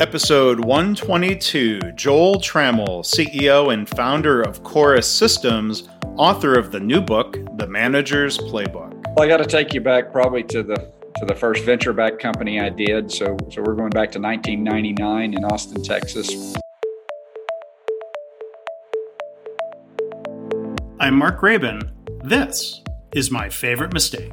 Episode 122 Joel Trammell, CEO and founder of Khorus Systems, author of the new book, The Manager's Playbook. Well, I got to take you back probably to the to the first venture back company I did. So, so we're going back to 1999 in Austin, Texas. I'm Mark Graban. This is my favorite mistake.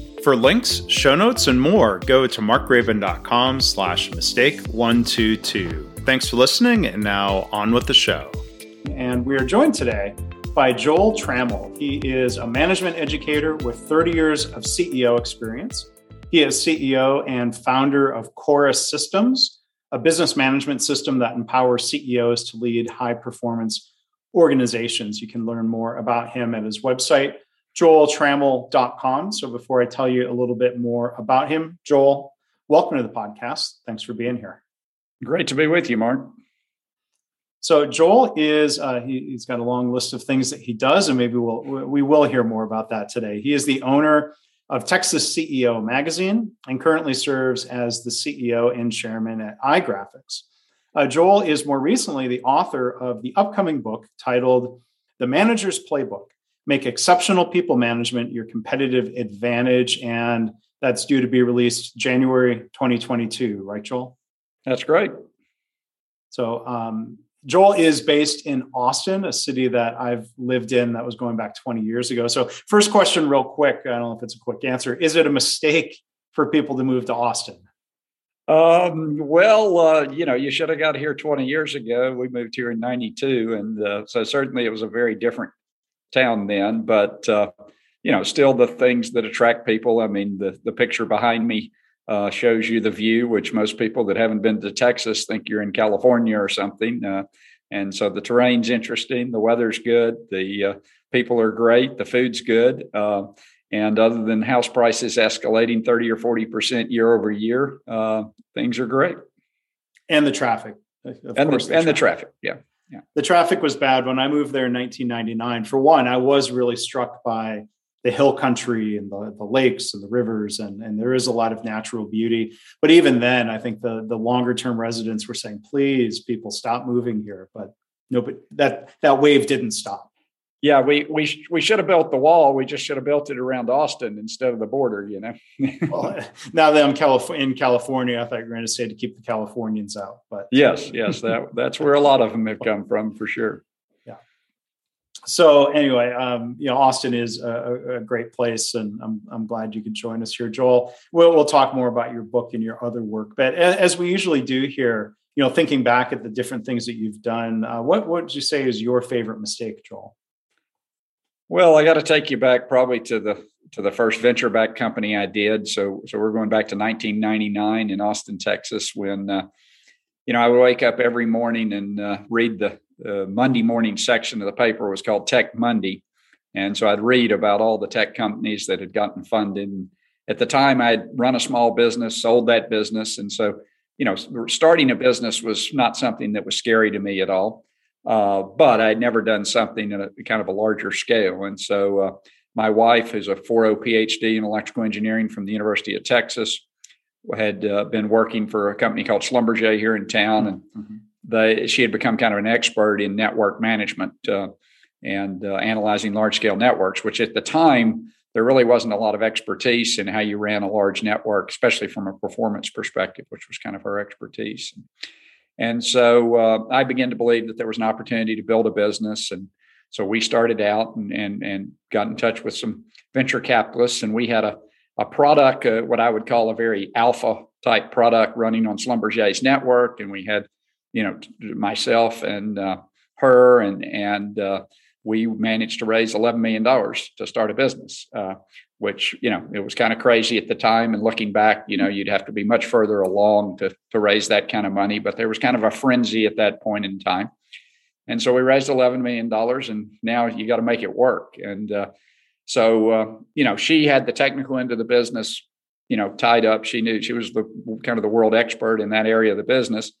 for links, show notes, and more, go to markgraban.com slash mistake122. Thanks for listening, and now on with the show. And we are joined today by Joel Trammell. He is a management educator with 30 years of CEO experience. He is CEO and founder of Khorus Systems, a business management system that empowers CEOs to lead high performance organizations. You can learn more about him at his website, joeltrammell.com. So before I tell you a little bit more about him, Joel, welcome to the podcast. Thanks for being here. Great to be with you, Mark. So Joel is uh, he, has got a long list of things that he does, and maybe we'll we will hear more about that today. He is the owner of Texas CEO Magazine and currently serves as the CEO and chairman at iGrafx. Uh, Joel is more recently the author of the upcoming book titled "The Manager's Playbook: make exceptional people management your competitive advantage. And that's due to be released January 2022, right, Joel? That's great. So, um, Joel is based in Austin, a city that I've lived in that was going back 20 years ago. So, first question, real quick I don't know if it's a quick answer. Is it a mistake for people to move to Austin? Um, well, uh, you know, you should have got here 20 years ago. We moved here in 92. And uh, so, certainly, it was a very different town then, but uh, you know, still the things that attract people. I mean, the the picture behind me uh, shows you the view, which most people that haven't been to Texas think you're in California or something. Uh, and so the terrain's interesting, the weather's good, the uh, people are great, the food's good. Uh, and other than house prices escalating 30 or 40% year over year, uh, things are great. And the traffic. and, the, the, and traffic. the traffic. Yeah. The traffic was bad when I moved there in 1999. For one, I was really struck by the hill country and the, the lakes and the rivers and, and there is a lot of natural beauty. But even then i think the the longer term residents were saying please people stop moving here. But no but that that wave didn't stop yeah, we we we should have built the wall. We just should have built it around Austin instead of the border. You know. well, now that I'm Calif- in California, I thought you were going to say to keep the Californians out. But yes, yes, that that's where a lot of them have come from for sure. Yeah. So anyway, um, you know, Austin is a, a, great place, and I'm I'm glad you could join us here, Joel. We'll we'll talk more about your book and your other work, but as we usually do here, you know, thinking back at the different things that you've done, uh, what what would you say is your favorite mistake, Joel? Well, I got to take you back probably to the to the first venture back company I did. So so we're going back to 1999 in Austin, Texas, when uh, you know I would wake up every morning and uh, read the uh, Monday morning section of the paper it was called Tech Monday, and so I'd read about all the tech companies that had gotten funded. At the time, I'd run a small business, sold that business, and so you know starting a business was not something that was scary to me at all. Uh, but I'd never done something at a kind of a larger scale. And so uh, my wife is a 4.0 PhD in electrical engineering from the University of Texas, had uh, been working for a company called Schlumberger here in town. And mm-hmm. they, she had become kind of an expert in network management uh, and uh, analyzing large scale networks, which at the time, there really wasn't a lot of expertise in how you ran a large network, especially from a performance perspective, which was kind of her expertise. And so uh, I began to believe that there was an opportunity to build a business. And so we started out and, and, and got in touch with some venture capitalists. And we had a, a product, uh, what I would call a very alpha type product running on Schlumberger's network. And we had, you know, myself and uh, her and, and uh, we managed to raise $11 million to start a business. Uh, which you know it was kind of crazy at the time and looking back you know you'd have to be much further along to to raise that kind of money but there was kind of a frenzy at that point in time And so we raised $11 million and now you got to make it work. And uh, so, uh, you know, she had the technical end of the business, you know, tied up. She knew she was the kind of the world expert in that area of the business.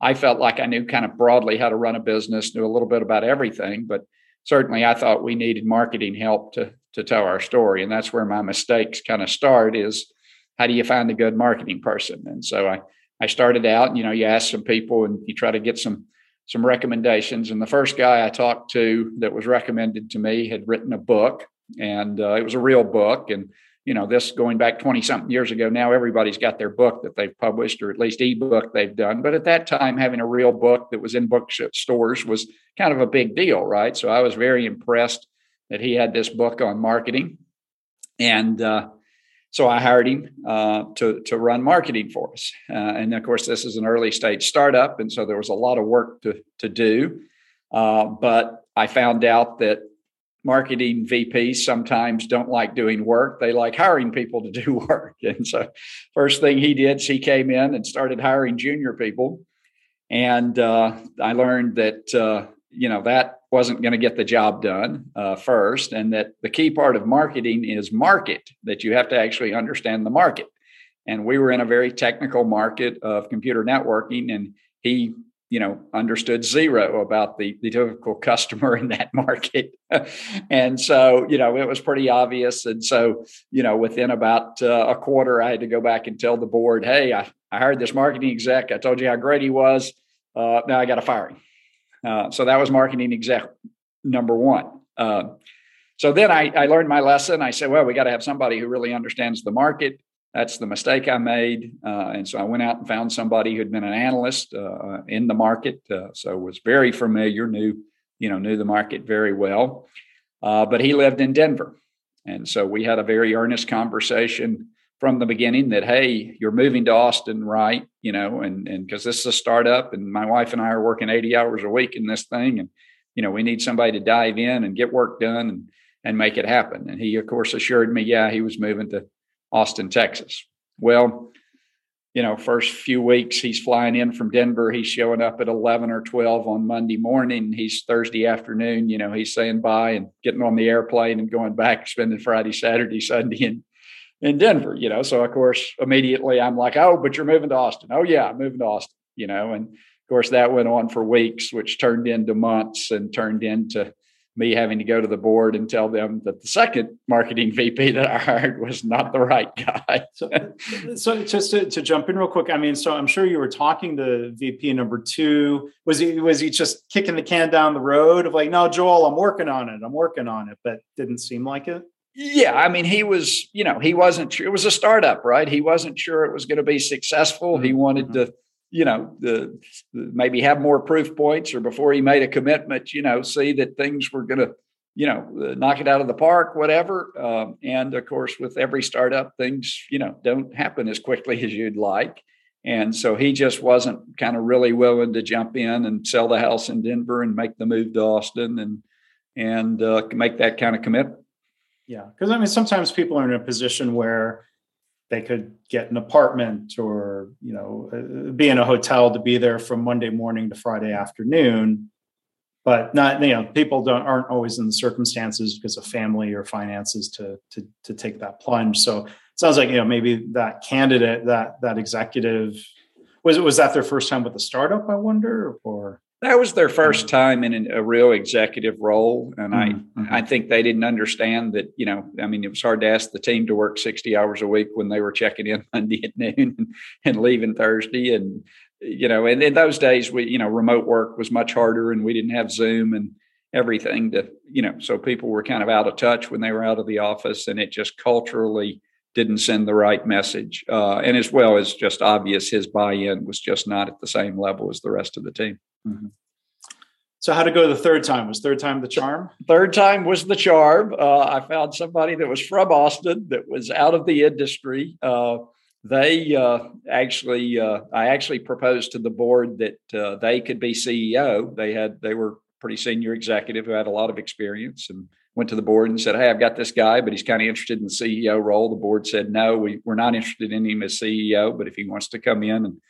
I felt like I knew kind of broadly how to run a business, knew a little bit about everything, but certainly I thought we needed marketing help to to tell our story. And that's where my mistakes kind of start is how do you find a good marketing person? And so I I started out, you know, you ask some people and you try to get some some recommendations. And the first guy I talked to that was recommended to me had written a book, and uh, it was a real book. And you know, this going back 20 something years ago, now everybody's got their book that they've published, or at least ebook they've done. But at that time, having a real book that was in bookstores was kind of a big deal, right? So I was very impressed that he had this book on marketing. And uh, so I hired him uh, to to run marketing for us. Uh, and of course, this is an early stage startup, and so there was a lot of work to to do. Uh, but I found out that marketing VPs sometimes don't like doing work; they like hiring people to do work. And so, first thing he did is he came in and started hiring junior people. And uh, I learned that uh, you know that wasn't going to get the job done uh, first and that the key part of marketing is market that you have to actually understand the market and we were in a very technical market of computer networking and he you know understood zero about the, the typical customer in that market and so you know it was pretty obvious and so you know within about uh, a quarter i had to go back and tell the board hey i, I hired this marketing exec i told you how great he was uh, now i got to fire him uh, so that was marketing exec number one. Uh, so then I, I, learned my lesson. I said, well, we got to have somebody who really understands the market. That's the mistake I made. Uh, and so I went out and found somebody who'd been an analyst uh, in the market. Uh, so was very familiar, knew, you know, knew the market very well. but he lived in Denver. And so we had a very earnest conversation from the beginning that hey you're moving to austin right you know and and because this is a startup and my wife and i are working 80 hours a week in this thing and you know we need somebody to dive in and get work done and and make it happen and he of course assured me yeah he was moving to austin texas well you know first few weeks he's flying in from denver he's showing up at 11 or 12 on monday morning he's thursday afternoon you know he's saying bye and getting on the airplane and going back spending friday saturday sunday and in Denver, you know. So of course, immediately I'm like, oh, but you're moving to Austin. Oh yeah, I'm moving to Austin, you know. And of course, that went on for weeks, which turned into months and turned into me having to go to the board and tell them that the second marketing VP that I hired was not the right guy. so, so just to, to, jump in real quick, I mean, so I'm sure you were talking to VP number two. Was he was he just kicking the can down the road of like, no, Joel, I'm working on it, I'm working on it, but didn't seem like it? Yeah, I mean, he was, you know, he wasn't sure. It was a startup, right? He wasn't sure it was going to be successful. Mm-hmm. He wanted mm-hmm. to, you know, the, maybe have more proof points, or before he made a commitment, you know, see that things were going to, you know, uh, knock it out of the park, whatever. Um, and of course, with every startup, things, you know, don't happen as quickly as you'd like. And so he just wasn't kind of really willing to jump in and sell the house in Denver and make the move to Austin and and uh, make that kind of commitment. Yeah, because I mean, sometimes people are in a position where they could get an apartment or you know uh, be in a hotel to be there from Monday morning to Friday afternoon, but not you know people don't aren't always in the circumstances because of family or finances to to to take that plunge. So it sounds like you know maybe that candidate that that executive was it was that their first time with a startup? I wonder or that was their first mm-hmm. time in a real executive role and mm-hmm. i i think they didn't understand that you know i mean it was hard to ask the team to work 60 hours a week when they were checking in monday at noon and, and leaving thursday and you know and in those days we you know remote work was much harder and we didn't have zoom and everything to you know so people were kind of out of touch when they were out of the office and it just culturally didn't send the right message uh, and as well as just obvious his buy-in was just not at the same level as the rest of the team Mm-hmm. So, how to go the third time? Was third time the charm? Third time was the charm. Uh, I found somebody that was from Austin that was out of the industry. Uh, they uh, actually, uh, I actually proposed to the board that uh, they could be CEO. They had, they were pretty senior executive who had a lot of experience, and went to the board and said, "Hey, I've got this guy, but he's kind of interested in the CEO role." The board said, "No, we, we're not interested in him as CEO, but if he wants to come in and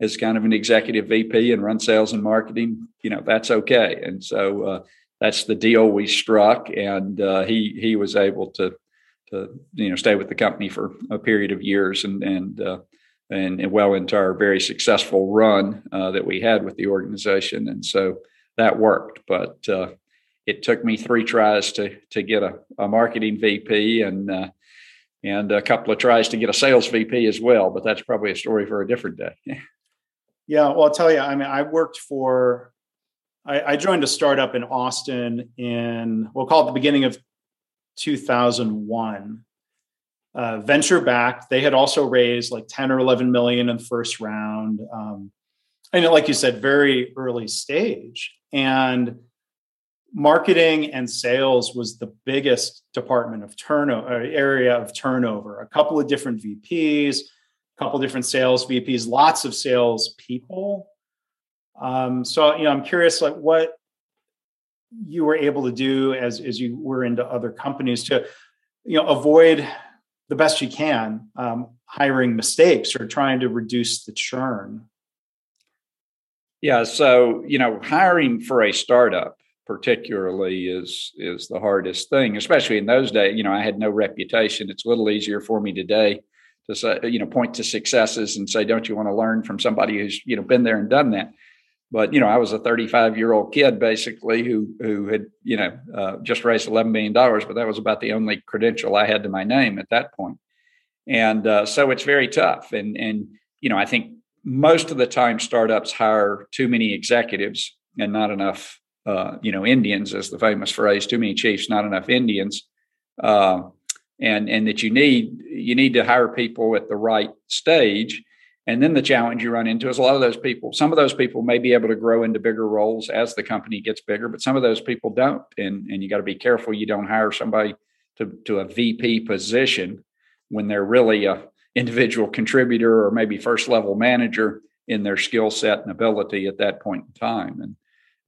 as kind of an executive VP and run sales and marketing, you know, that's okay. And so uh, that's the deal we struck, and uh, he he was able to to you know stay with the company for a period of years and and uh, and, and, well into our very successful run uh, that we had with the organization, and so that worked. But uh, it took me three tries to to get a, a marketing VP and uh, and a couple of tries to get a sales VP as well. But that's probably a story for a different day. yeah, well, I'll tell you. I mean, I worked for. I, I joined a startup in Austin in we'll call it the beginning of 2001. Uh, venture backed. They had also raised like 10 or 11 million in the first round. Um, and like you said, very early stage. And marketing and sales was the biggest department of turnover area of turnover. A couple of different VPs, a couple different sales VPs, lots of sales people. Um, so you know, I'm curious, like what you were able to do as as you were into other companies to you know avoid the best you can um, hiring mistakes or trying to reduce the churn. Yeah so you know hiring for a startup particularly is is the hardest thing especially in those days you know i had no reputation. It's a little easier for me today to say you know point to successes and say don't you want to learn from somebody who's you know been there and done that but you know, I was a 35 year old kid basically who who had you know uh, just raised 11 million dollars, but that was about the only credential I had to my name at that point. And uh, so it's very tough. And and you know, I think most of the time startups hire too many executives and not enough uh, you know Indians, as the famous phrase, too many chiefs, not enough Indians. Uh, and and that you need you need to hire people at the right stage and then the challenge you run into is a lot of those people, some of those people may be able to grow into bigger roles as the company gets bigger, but some of those people don't. And, and you got to be careful you don't hire somebody to, to a VP position when they're really a individual contributor or maybe first level manager in their skill set and ability at that point in time. And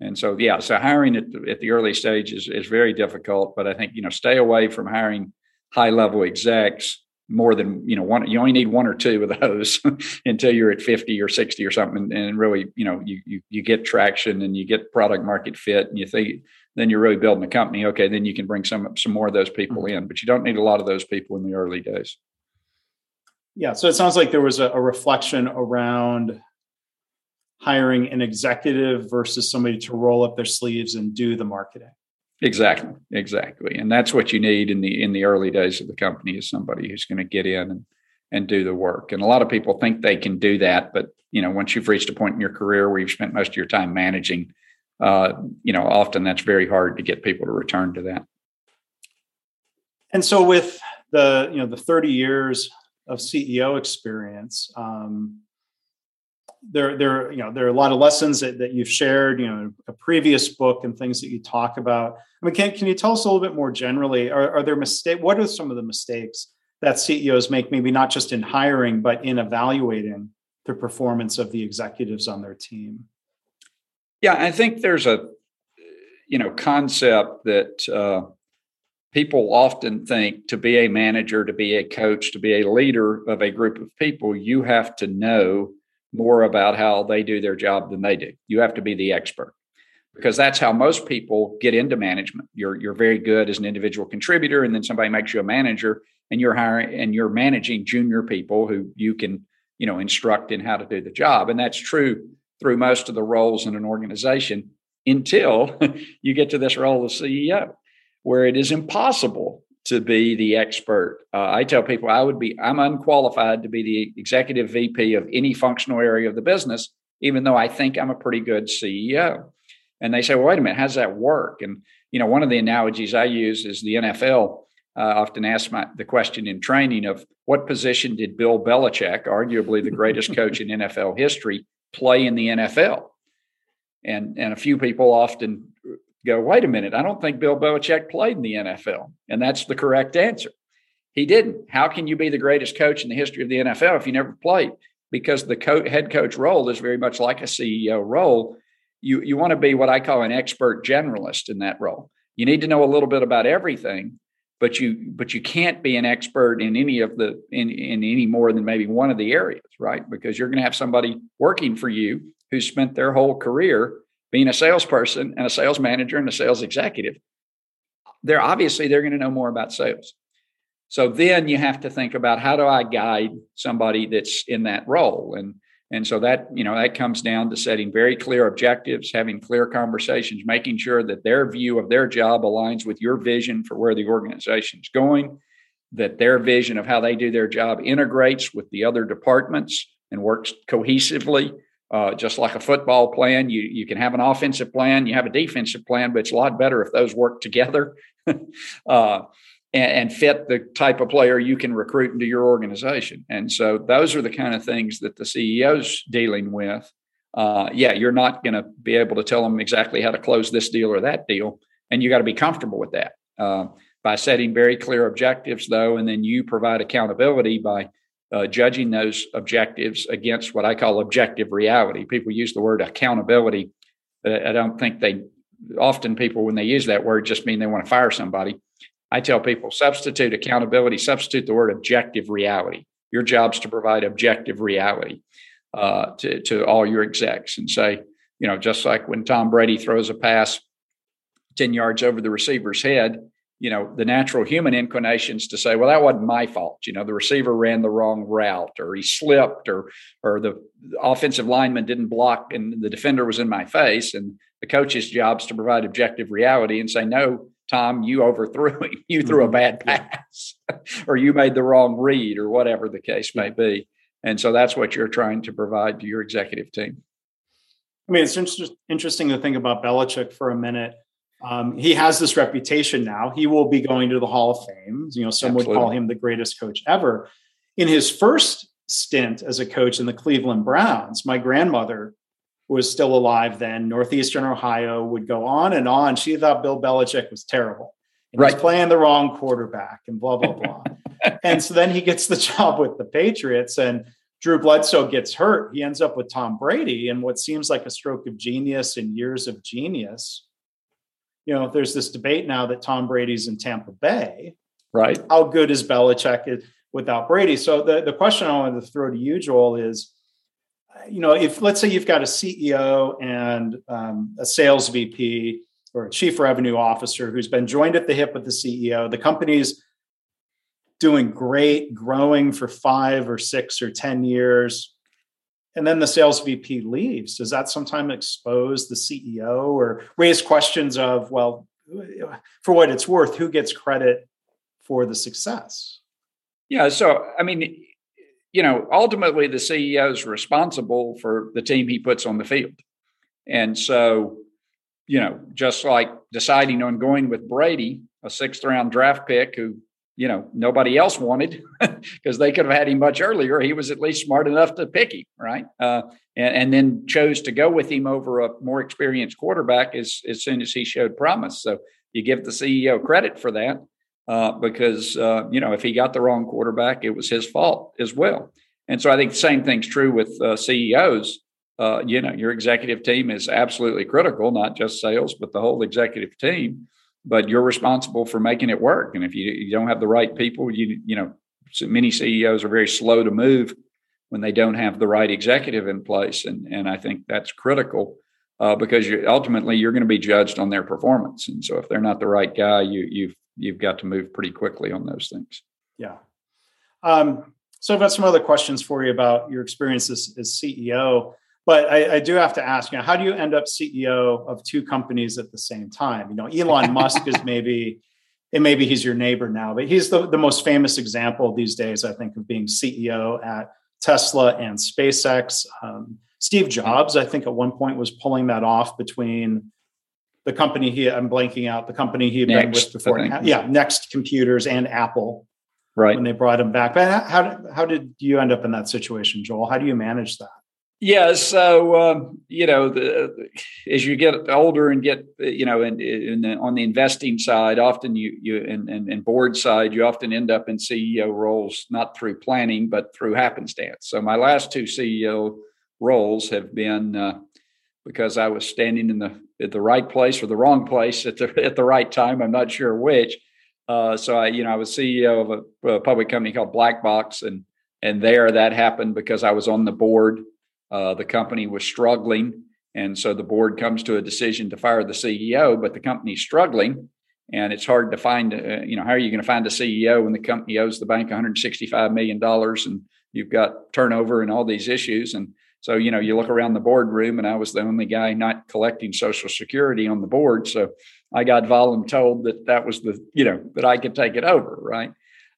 and so yeah, so hiring at the, at the early stage is, is very difficult. But I think you know stay away from hiring high level execs more than you know one you only need one or two of those until you're at 50 or 60 or something and, and really you know you, you you get traction and you get product market fit and you think then you're really building a company. Okay then you can bring some some more of those people mm-hmm. in but you don't need a lot of those people in the early days. Yeah so it sounds like there was a, a reflection around hiring an executive versus somebody to roll up their sleeves and do the marketing Exactly, exactly, and that's what you need in the in the early days of the company is somebody who's going to get in and and do the work. And a lot of people think they can do that, but you know, once you've reached a point in your career where you've spent most of your time managing, uh, you know, often that's very hard to get people to return to that. And so, with the you know the thirty years of CEO experience, um, there there you know there are a lot of lessons that, that you've shared you know a previous book and things that you talk about. I mean can, can you tell us a little bit more generally? Are, are there mistake what are some of the mistakes that ceos make maybe not just in hiring but in evaluating the performance of the executives on their team? Yeah i think there's a you know concept that uh, people often think to be a manager to be a coach to be a leader of a group of people you have to know more about how they do their job than they do. You have to be the expert because that's how most people get into management. You're you're very good as an individual contributor, and then somebody makes you a manager, and you're hiring and you're managing junior people who you can you know instruct in how to do the job, and that's true through most of the roles in an organization until you get to this role of CEO, where it is impossible to be the expert. Uh, I tell people I would be, I'm unqualified to be the executive VP of any functional area of the business, even though I think I'm a pretty good CEO. And they say, well, wait a minute, how does that work? And, you know, one of the analogies I use is the NFL. Uh, often ask my, the question in training of what position did Bill Belichick, arguably the greatest coach in NFL history, play in the NFL? And, and a few people often go, wait a minute, I don't think Bill Belichick played in the NFL. And that's the correct answer. He didn't. How can you be the greatest coach in the history of the NFL if you never played? Because the co- head coach role is very much like a CEO role. You, you want to be what I call an expert generalist in that role. You need to know a little bit about everything, but you but you can't be an expert in any of the in, in any more than maybe one of the areas right because you're going to have somebody working for you who spent their whole career being a salesperson and a sales manager and a sales executive they're obviously they're going to know more about sales so then you have to think about how do i guide somebody that's in that role and and so that, you know, that comes down to setting very clear objectives, having clear conversations, making sure that their view of their job aligns with your vision for where the organization is going, that their vision of how they do their job integrates with the other departments and works cohesively. Uh, just like a football plan, you you can have an offensive plan, you have a defensive plan, but it's a lot better if those work together. uh, and, and fit the type of player you can recruit into your organization. And so those are the kind of things that the CEO's dealing with. Uh, yeah, you're not going to be able to tell them exactly how to close this deal or that deal, and you got to be comfortable with that. Uh, by setting very clear objectives, though, and then you provide accountability by uh, judging those objectives against what I call objective reality. People use the word accountability. I don't think they often people when they use that word just mean they want to fire somebody. I tell people substitute accountability, substitute the word objective reality. Your job's to provide objective reality uh, to, to all your execs and say, you know, just like when Tom Brady throws a pass 10 yards over the receiver's head, you know, the natural human inclinations to say, well, that wasn't my fault. You know, the receiver ran the wrong route or he slipped or or the offensive lineman didn't block and the defender was in my face. And the coach's job's to provide objective reality and say, no, Tom, you overthrew him. You threw a mm-hmm. bad pass, or you made the wrong read, or whatever the case may be. And so that's what you're trying to provide to your executive team. I mean, it's inter- interesting to think about Belichick for a minute. Um, he has this reputation now. He will be going to the Hall of Fame. You know, some Absolutely. would call him the greatest coach ever. In his first stint as a coach in the Cleveland Browns, my grandmother was still alive then, Northeastern Ohio, would go on and on. She thought Bill Belichick was terrible. And right. He's playing the wrong quarterback and blah, blah, blah. and so then he gets the job with the Patriots and Drew Bledsoe gets hurt. He ends up with Tom Brady and what seems like a stroke of genius and years of genius. You know, there's this debate now that Tom Brady's in Tampa Bay. Right. How good is Belichick without Brady? So the, the question I wanted to throw to you, Joel, is you know, if let's say you've got a CEO and um, a sales VP or a chief revenue officer who's been joined at the hip with the CEO, the company's doing great, growing for five or six or 10 years, and then the sales VP leaves, does that sometimes expose the CEO or raise questions of, well, for what it's worth, who gets credit for the success? Yeah. So, I mean, you know, ultimately the CEO is responsible for the team he puts on the field. And so, you know, just like deciding on going with Brady, a sixth round draft pick who, you know, nobody else wanted because they could have had him much earlier. He was at least smart enough to pick him, right? Uh, and, and, then chose to go with him over a more experienced quarterback as, as soon as he showed promise. So you give the CEO credit for that uh, because uh, you know if he got the wrong quarterback, it was his fault as well. And so I think the same thing's true with uh, CEOs. Uh, you know, your executive team is absolutely critical, not just sales, but the whole executive team. But you're responsible for making it work. And if you, you don't have the right people, you you know, so many CEOs are very slow to move when they don't have the right executive in place. And and I think that's critical. Uh, because you ultimately you're going to be judged on their performance, and so if they're not the right guy, you you've you've got to move pretty quickly on those things. Yeah. Um, so I've got some other questions for you about your experience as, as CEO, but I, I, do have to ask, you know, how do you end up CEO of two companies at the same time? You know, Elon Musk is maybe, and maybe he's your neighbor now, but he's the, the most famous example these days, I think, of being CEO at Tesla and SpaceX. Um, Steve Jobs, I think, at one point was pulling that off between the company he I'm blanking out the company he had Next, been with before. Yeah, Next Computers and Apple. Right. When they brought him back. But how how did you end up in that situation, Joel? How do you manage that? Yeah, so um, you know, the, as you get older and get you know, the, on the investing side, often you you and, and, and board side, you often end up in CEO roles not through planning but through happenstance. So my last two CEO roles have been uh, because I was standing in the at the right place or the wrong place at the at the right time. I'm not sure which. Uh, so I, you know, I was CEO of a, a, public company called Black Box, and and there that happened because I was on the board. Uh, the company was struggling, and so the board comes to a decision to fire the CEO, but the company's struggling, and it's hard to find. Uh, you know, how are you going to find a CEO when the company owes the bank 165 million dollars and you've got turnover and all these issues and so, you know, you look around the boardroom and I was the only guy not collecting social security on the board. So I got voluntold that that was the, you know, that I could take it over. Right.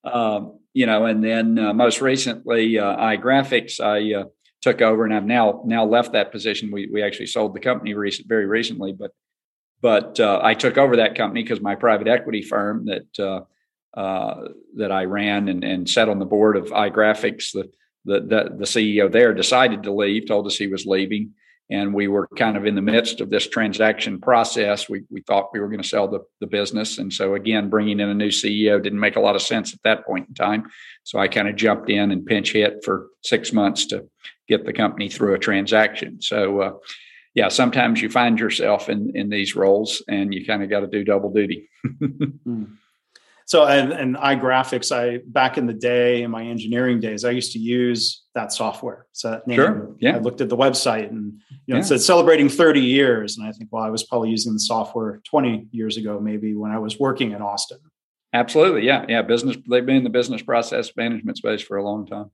Um, you know, and then uh, most recently, uh, iGrafx, I uh, took over and I've now, now left that position. We, we actually sold the company recent, very recently, but, but uh, I took over that company because my private equity firm that, uh, uh, that I ran and, and sat on the board of iGrafx, the, the, the, the CEO there decided to leave, told us he was leaving. And we were kind of in the midst of this transaction process. We, we thought we were going to sell the, the business. And so, again, bringing in a new CEO didn't make a lot of sense at that point in time. So I kind of jumped in and pinch hit for six months to get the company through a transaction. So, uh, yeah, sometimes you find yourself in, in these roles and you kind of got to do double duty. mm. So and, and iGrafx, I back in the day in my engineering days, I used to use that software. So that name, sure. yeah. I looked at the website and you know yeah. it said celebrating 30 years. And I think, well, I was probably using the software 20 years ago, maybe when I was working in Austin. Absolutely. Yeah. Yeah. Business, they've been in the business process management space for a long time.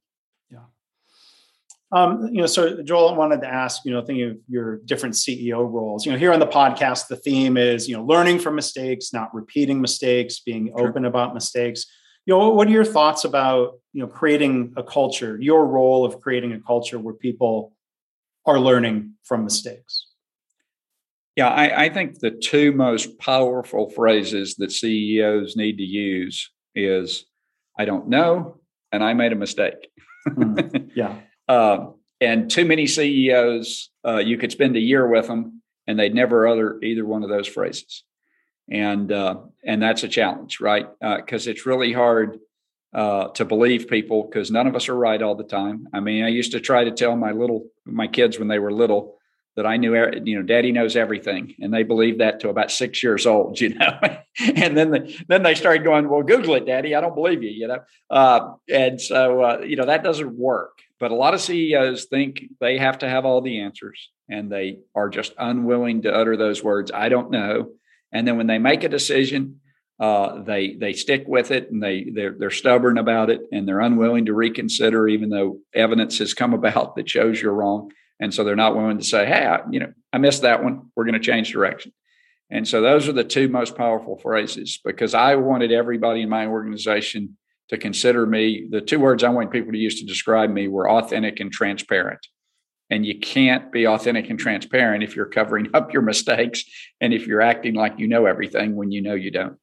Um, you know, so Joel, I wanted to ask, you know, thinking of your different CEO roles. You know, here on the podcast, the theme is, you know, learning from mistakes, not repeating mistakes, being sure. open about mistakes. You know, what are your thoughts about, you know, creating a culture, your role of creating a culture where people are learning from mistakes? Yeah, I, I think the two most powerful phrases that CEOs need to use is I don't know and I made a mistake. mm, yeah. Uh, and too many CEOs, uh, you could spend a year with them and they'd never utter either one of those phrases. And uh, and that's a challenge, right? Because uh, it's really hard uh, to believe people because none of us are right all the time. I mean, I used to try to tell my little my kids when they were little that I knew, you know, daddy knows everything. And they believed that to about six years old, you know. and then, the, then they started going, well, Google it, daddy. I don't believe you, you know. Uh, and so, uh, you know, that doesn't work. But a lot of CEOs think they have to have all the answers and they are just unwilling to utter those words, I don't know. And then when they make a decision, uh, they they stick with it and they they're, they're stubborn about it and they're unwilling to reconsider even though evidence has come about that shows you're wrong and so they're not willing to say, "Hey, I, you know, I missed that one. We're going to change direction." And so those are the two most powerful phrases because I wanted everybody in my organization to consider me. The two words I want people to use to describe me were authentic and transparent. And you can't be authentic and transparent if you're covering up your mistakes and if you're acting like you know everything when you know you don't.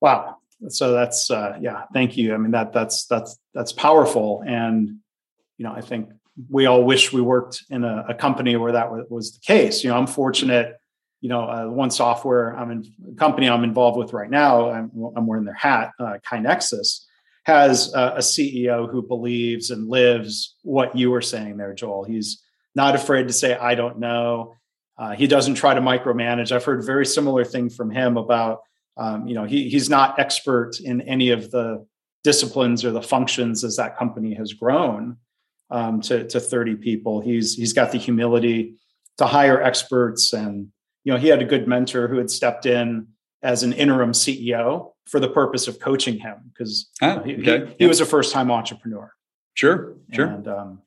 Wow. So that's uh, yeah. Thank you. I mean that that's that's that's powerful and you know, I think we all wish we worked in a, a company where that was, was, the case. You know, I'm fortunate. You know, uh, one software I'm in company I'm involved with right now. I'm, I'm wearing their hat. Uh, KaiNexus has a, a CEO who believes and lives what you were saying there, Joel. He's not afraid to say I don't know. Uh, he doesn't try to micromanage. I've heard very similar thing from him about um, you know he, he's not expert in any of the disciplines or the functions as that company has grown um, to, to 30 people. He's he's got the humility to hire experts, and you know he had a good mentor who had stepped in as an interim CEO for the purpose of coaching him because ah, okay. he, he, he, was a first time entrepreneur. Sure, sure. And, um,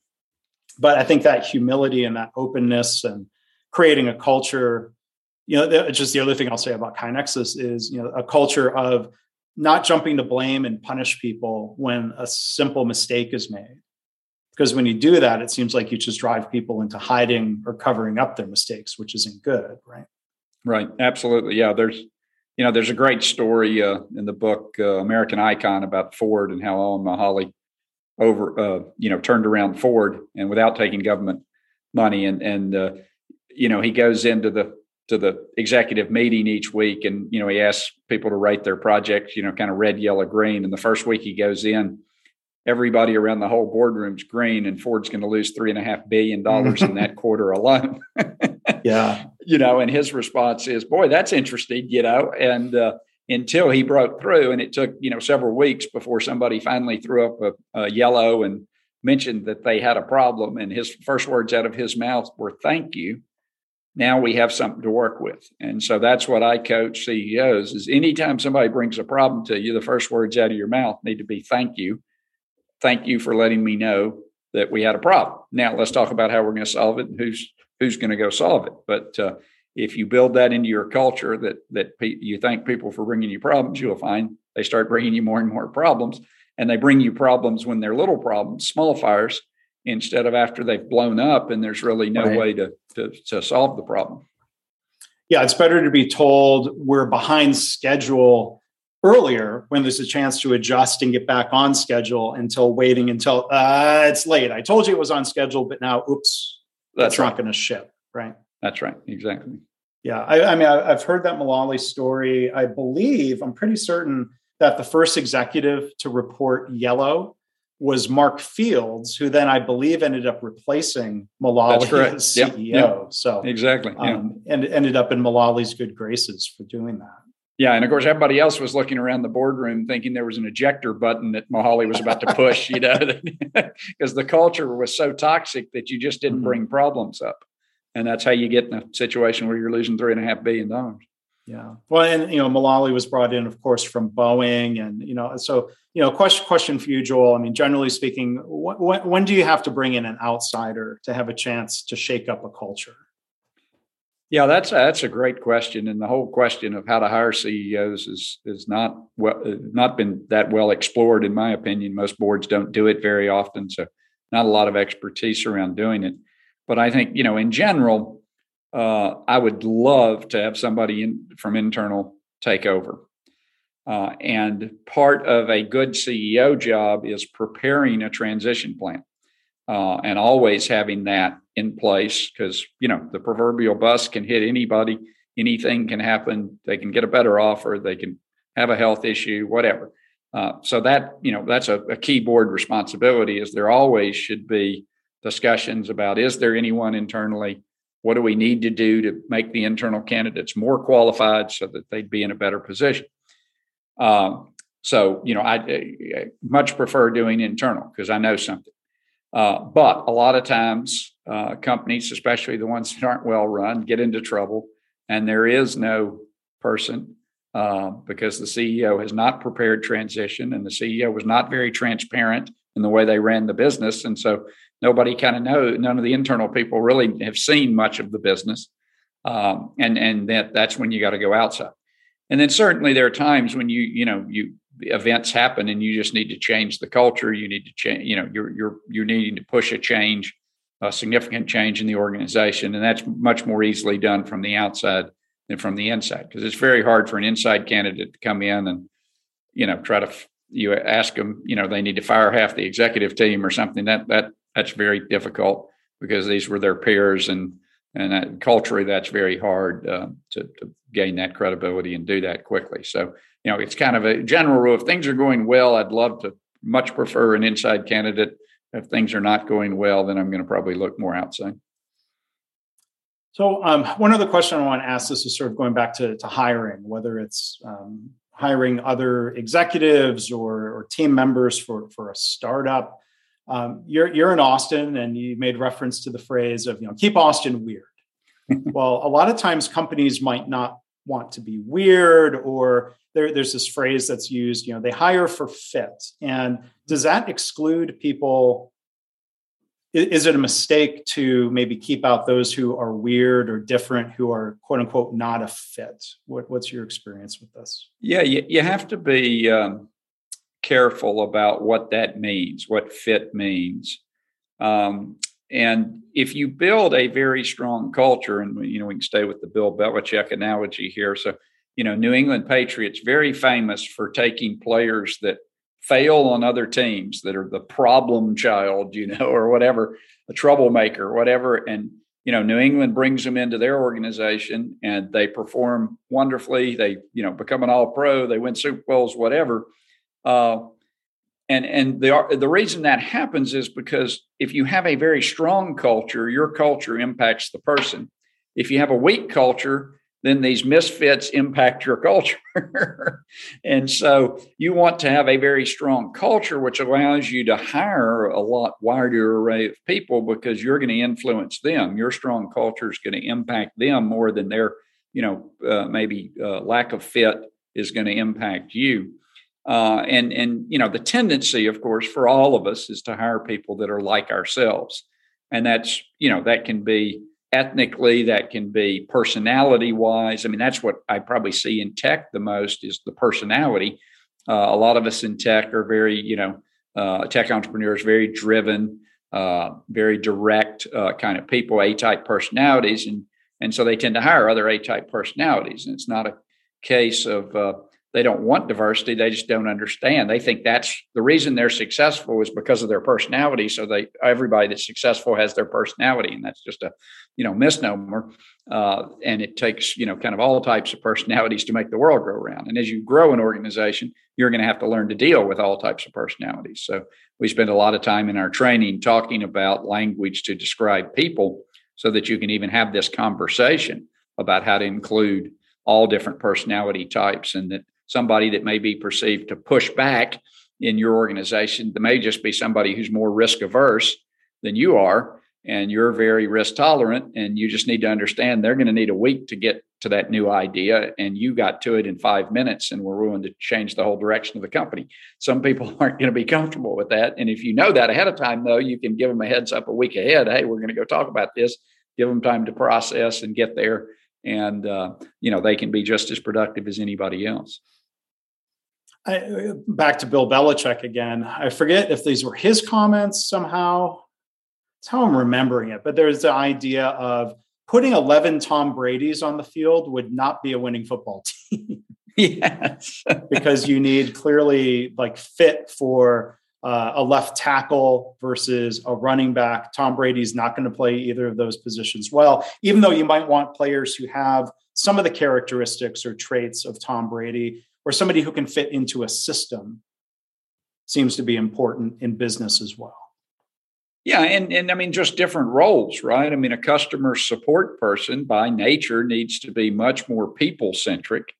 but I think that humility and that openness and creating a culture, you know, just the other thing I'll say about KaiNexus is, you know, a culture of not jumping to blame and punish people when a simple mistake is made because when you do that it seems like you just drive people into hiding or covering up their mistakes which isn't good right? Right absolutely yeah there's you know there's a great story uh, in the book uh, american icon about ford and how Alan Mulally over uh, you know turned around ford and without taking government money and and uh, you know he goes into the to the executive meeting each week and you know he asks people to rate their projects you know kind of red yellow green and the first week he goes in everybody around the whole boardroom's green and Ford's going to lose three and a half billion dollars in that quarter alone. yeah. you know, and his response is, "Boy, that's interesting," you know, and uh, until he broke through, and it took you know several weeks before somebody finally threw up a, a yellow and mentioned that they had a problem, and his first words out of his mouth were "Thank you." Now we have something to work with, and so that's what I coach CEOs: is anytime somebody brings a problem to you, the first words out of your mouth need to be "Thank you." Thank you for letting me know that we had a problem. Now let's talk about how we're going to solve it and who's who's going to go solve it. But uh, if you build that into your culture, that that pe- you thank people for bringing you problems, you'll find they start bringing you more and more problems, and they bring you problems when they're little problems, small fires, instead of after they've blown up and there's really no right. way to, to to solve the problem. Yeah, it's better to be told we're behind schedule earlier when there's a chance to adjust and get back on schedule until waiting until uh, it's late. I told you it was on schedule, but now, oops, that's right. not going to ship. Right. That's right. Exactly. Yeah. I, I mean, I, have heard that Mulally story. I believe, I'm pretty certain that the first executive to report yellow was Mark Fields, who then I believe ended up replacing Mulally as CEO. Yep, yep. So exactly, yeah. um, and ended up in Mulally's good graces for doing that. Yeah, and of course, everybody else was looking around the boardroom thinking there was an ejector button that Mulally was about to push, you know, because the culture was so toxic that you just didn't mm-hmm. bring problems up, and that's how you get in a situation where you're losing three and a half billion dollars. Yeah, well, and you know, Mulally was brought in, of course, from Boeing, and you know, so you know, question question for you, Joel. I mean, generally speaking, wh- when do you have to bring in an outsider to have a chance to shake up a culture? Yeah, that's that's a great question, and the whole question of how to hire CEOs is is not well not been that well explored, in my opinion. Most boards don't do it very often, so not a lot of expertise around doing it. But I think you know, in general, uh, I would love to have somebody in, from internal take over. Uh, and part of a good CEO job is preparing a transition plan uh, and always having that in place because you know the proverbial bus can hit anybody. Anything can happen. They can get a better offer. They can have a health issue whatever. Uh, so that you know that's a, a key board responsibility is there always should be discussions about is there anyone internally? What do we need to do to make the internal candidates more qualified so that they'd be in a better position? Um, so you know I, I much prefer doing internal because i know something uh, but a lot of times, uh, companies, especially the ones that aren't well run, get into trouble, and there is no person uh, because the CEO has not prepared transition, and the CEO was not very transparent in the way they ran the business, and so nobody kind of know. None of the internal people really have seen much of the business, um, and and that that's when you got to go outside. And then certainly there are times when you you know you events happen and you just need to change the culture. You need to change you know you're you're you're needing to push a change a significant change in the organization. And that's much more easily done from the outside than from the inside because it's very hard for an inside candidate to come in and you know try to you ask them you know they need to fire half the executive team or something. That that that's very difficult because these were their peers and and that, culturally that's very hard uh, to, to gain that credibility and do that quickly. So you know, it's kind of a general rule. If things are going well, I'd love to much prefer an inside candidate. If things are not going well, then I'm going to probably look more outside. So, um, one other question I want to ask this is sort of going back to, to hiring, whether it's um, hiring other executives or, or, team members for, for a startup. Um, you're, you're in Austin and you made reference to the phrase of, you know, keep Austin weird. well, a lot of times companies might not want to be weird or there, there's this phrase that's used you know they hire for fit. And does that exclude people? Is it a mistake to maybe keep out those who are weird or different who are quote unquote not a fit? What, what's your experience with this? Yeah you, you have to be um, careful about what that means what fit means. Um, and if you build a very strong culture, and you know, we can stay with the Bill Belichick analogy here. So, you know, New England Patriots very famous for taking players that fail on other teams that are the problem child, you know, or whatever, a troublemaker, whatever. And, you know, New England brings them into their organization and they perform wonderfully. They, you know, become an all pro, they win Super Bowls, whatever. Uh, and and the the reason that happens is because if you have a very strong culture your culture impacts the person if you have a weak culture, then these misfits impact your culture. and so you want to have a very strong culture, which allows you to hire a lot wider array of people because you're going to influence them. Your strong culture is going to impact them more than their, you know, uh, maybe uh, lack of fit is going to impact you. Uh, and and you know the tendency, of course, for all of us is to hire people that are like ourselves, and that's you know that can be ethnically, that can be personality wise. I mean, that's what I probably see in tech the most is the personality. Uh, a lot of us in tech are very, you know, uh, tech entrepreneurs, very driven, uh, very direct uh, kind of people, A type personalities. And, and so they tend to hire other A type personalities. And it's not a case of, uh, they don't want diversity they just don't understand. They think that's the reason they're successful is because of their personality so they everybody that's successful has their personality and that's just a you know misnomer. Uh, and it takes you know kind of all types of personalities to make the world go around. And as you grow an organization you're going to have to learn to deal with all types of personalities. So we spend a lot of time in our training talking about language to describe people so that you can even have this conversation about how to include all different personality types and that somebody that may be perceived to push back in your organization. There may just be somebody who's more risk averse than you are, and you're very risk tolerant, and you just need to understand they're going to need a week to get to that new idea, and you got to it in five minutes and we're willing to change the whole direction of the company. Some people aren't going to be comfortable with that. And if you know that ahead of time, though, you can give them a heads up a week ahead. Hey, we're going to go talk about this. Give them time to process and get there and uh, you know they can be just as productive as anybody else. I, back to Bill Belichick again. I forget if these were his comments somehow. It's how I'm remembering it, but there's the idea of putting 11 Tom Brady's on the field would not be a winning football team. yes, because you need clearly like fit for uh, a left tackle versus a running back. Tom Brady's not going to play either of those positions well, even though you might want players who have some of the characteristics or traits of Tom Brady, or somebody who can fit into a system seems to be important in business as well. Yeah, and and I mean just different roles, right? I mean a customer support person by nature needs to be much more people centric.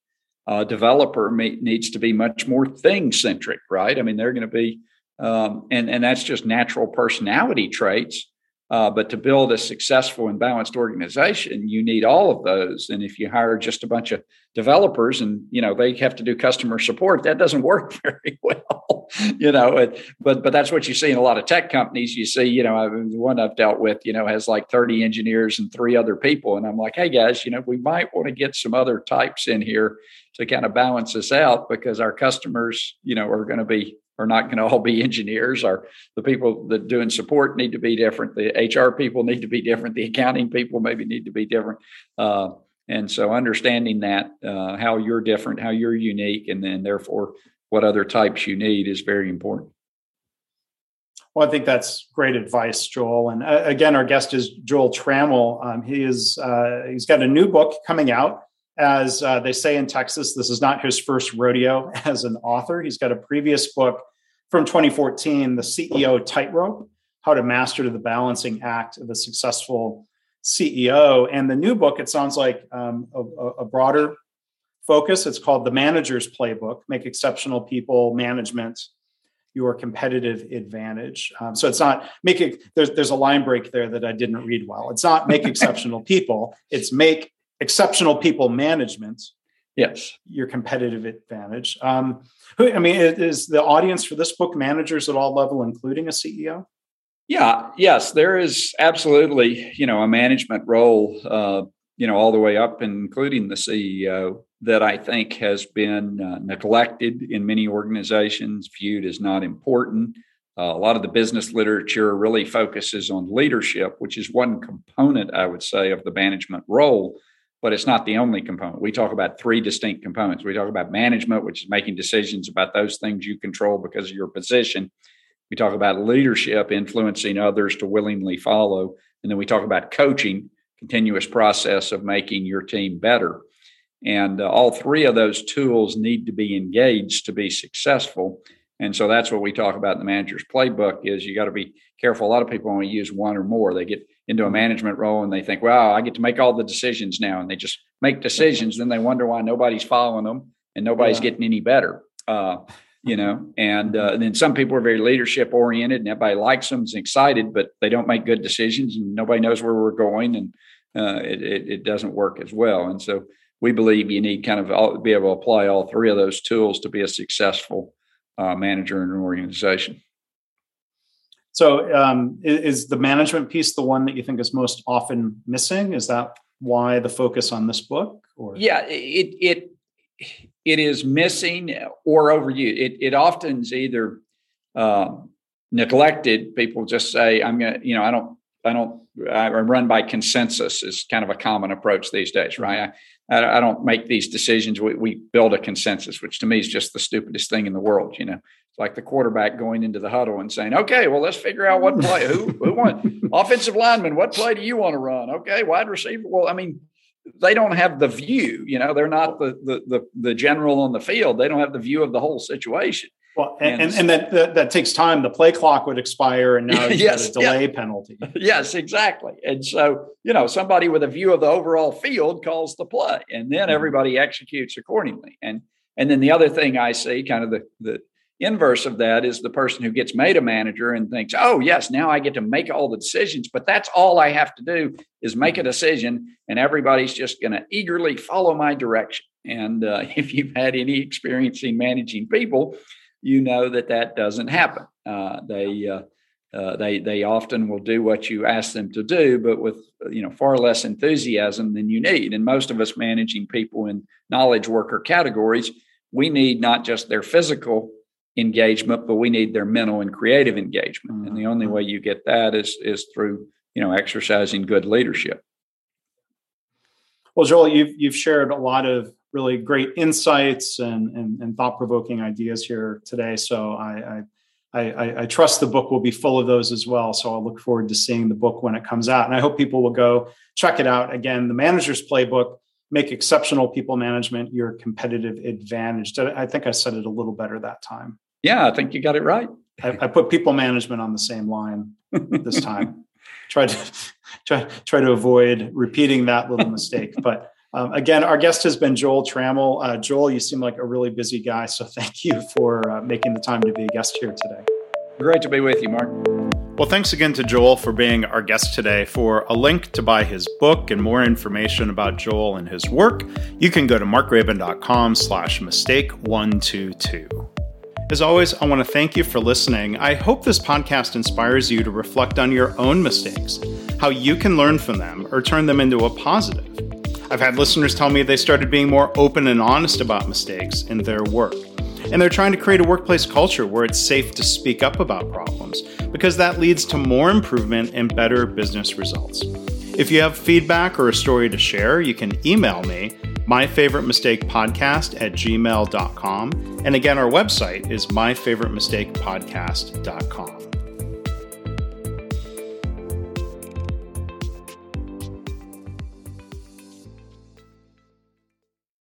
A developer may, needs to be much more thing centric, right? I mean they're going to be um, and and that's just natural personality traits. Uh, but to build a successful and balanced organization, you need all of those. And if you hire just a bunch of developers and you know they have to do customer support, that doesn't work very well. you know, it, but but that's what you see in a lot of tech companies. You see, you know, the one I've dealt with, you know, has like 30 engineers and three other people, and I'm like, hey guys, you know, we might want to get some other types in here to kind of balance this out because our customers, you know, are going to be are not going to all be engineers. Or the people that doing support need to be different. The hr people need to be different. The accounting people maybe need to be different. Uh, and so understanding that uh, how you're different how you're unique and then therefore what other types you need is very important. Well, I think that's great advice, Joel. And uh, again, our guest is Joel Trammell. Um, he is uh, he's got a new book coming out as uh, they say in Texas, this is not his first rodeo as an author. He's got a previous book from 2014, The CEO Tightrope How to Master the Balancing Act of a Successful CEO. And the new book, it sounds like um, a, a broader focus. It's called The Manager's Playbook Make Exceptional People Management your competitive advantage. Um, so it's not make it, there's, there's a line break there that I didn't read well. It's not make exceptional people, it's make exceptional people management. Yes. Your competitive advantage. Um, who i mean is the audience for this book managers at all level including a ceo yeah yes there is absolutely you know a management role uh, you know all the way up including the ceo that i think has been uh, neglected in many organizations viewed as not important. Uh, a lot of the business literature really focuses on leadership which is one component i would say of the management role but it's not the only component. We talk about three distinct components. We talk about management, which is making decisions about those things you control because of your position. We talk about leadership, influencing others to willingly follow. And then we talk about coaching, continuous process of making your team better. And uh, all three of those tools need to be engaged to be successful. And so that's what we talk about in the manager's playbook is you got to be careful. A lot of people only use one or more. They get into a management role and they think, wow, I get to make all the decisions now. And they just make decisions. then they wonder why nobody's following them and nobody's yeah. getting any better. Uh, you know, and, uh, and then some people are very leadership oriented and everybody likes them, is excited, but they don't make good decisions and nobody knows where we're going and uh, it, it, it, doesn't work as well. And so we believe you need kind of all, be able to apply all three of those tools to be a successful uh, manager in an organization. So, um, is the management piece the one that you think is most often missing? Is that why the focus on this book? Or yeah, it it it is missing or overused. It it often is either um, neglected. People just say, "I'm gonna," you know, I don't, I don't, I run by consensus. Is kind of a common approach these days, right? I, I don't make these decisions. We, we build a consensus, which to me is just the stupidest thing in the world. You know, like the quarterback going into the huddle and saying, "Okay, well, let's figure out what play. Who who want offensive lineman? What play do you want to run? Okay, wide receiver. Well, I mean, they don't have the view. You know, they're not the the the, the general on the field. They don't have the view of the whole situation. Well, and, and, and that, that, that takes time. The play clock would expire, and now you yes, got a delay yeah. penalty. Yes, exactly. And so, you know, somebody with a view of the overall field calls the play, and then mm-hmm. everybody executes accordingly. And and then the other thing I see, kind of the the inverse of that is the person who gets made a manager and thinks, oh, yes, now I get to make all the decisions, but that's all I have to do is make a decision, and everybody's just going to eagerly follow my direction. And uh, if you've had any experience in managing people, you know that that doesn't happen. Uh, they uh, uh, they they often will do what you ask them to do, but with you know far less enthusiasm than you need. And most of us managing people in knowledge worker categories, we need not just their physical engagement, but we need their mental and creative engagement. Mm-hmm. And the only mm-hmm. way you get that is is through you know exercising good leadership. Well, Joel, you've you've shared a lot of really great insights and and, and thought provoking ideas here today. So I, I, I I trust the book will be full of those as well. So I'll look forward to seeing the book when it comes out, and I hope people will go check it out. Again, the Manager's Playbook make exceptional people management your competitive advantage. I think I said it a little better that time. Yeah, I think you got it right. I, I put people management on the same line this time. try to try try to avoid repeating that little mistake. But um, again, our guest has been Joel Trammell. Uh, Joel, you seem like a really busy guy, so thank you for uh, making the time to be a guest here today. Great to be with you, Mark. Well, thanks again to Joel for being our guest today. For a link to buy his book and more information about Joel and his work, you can go to markgraban.com slash mistake 122. As always, I want to thank you for listening. I hope this podcast inspires you to reflect on your own mistakes, how you can learn from them or turn them into a positive. I've had listeners tell me they started being more open and honest about mistakes in their work. And they're trying to create a workplace culture where it's safe to speak up about problems because that leads to more improvement and better business results. If you have feedback or a story to share, you can email me my favorite mistake podcast at gmail.com. And again, our website is myfavoritemistakepodcast.com.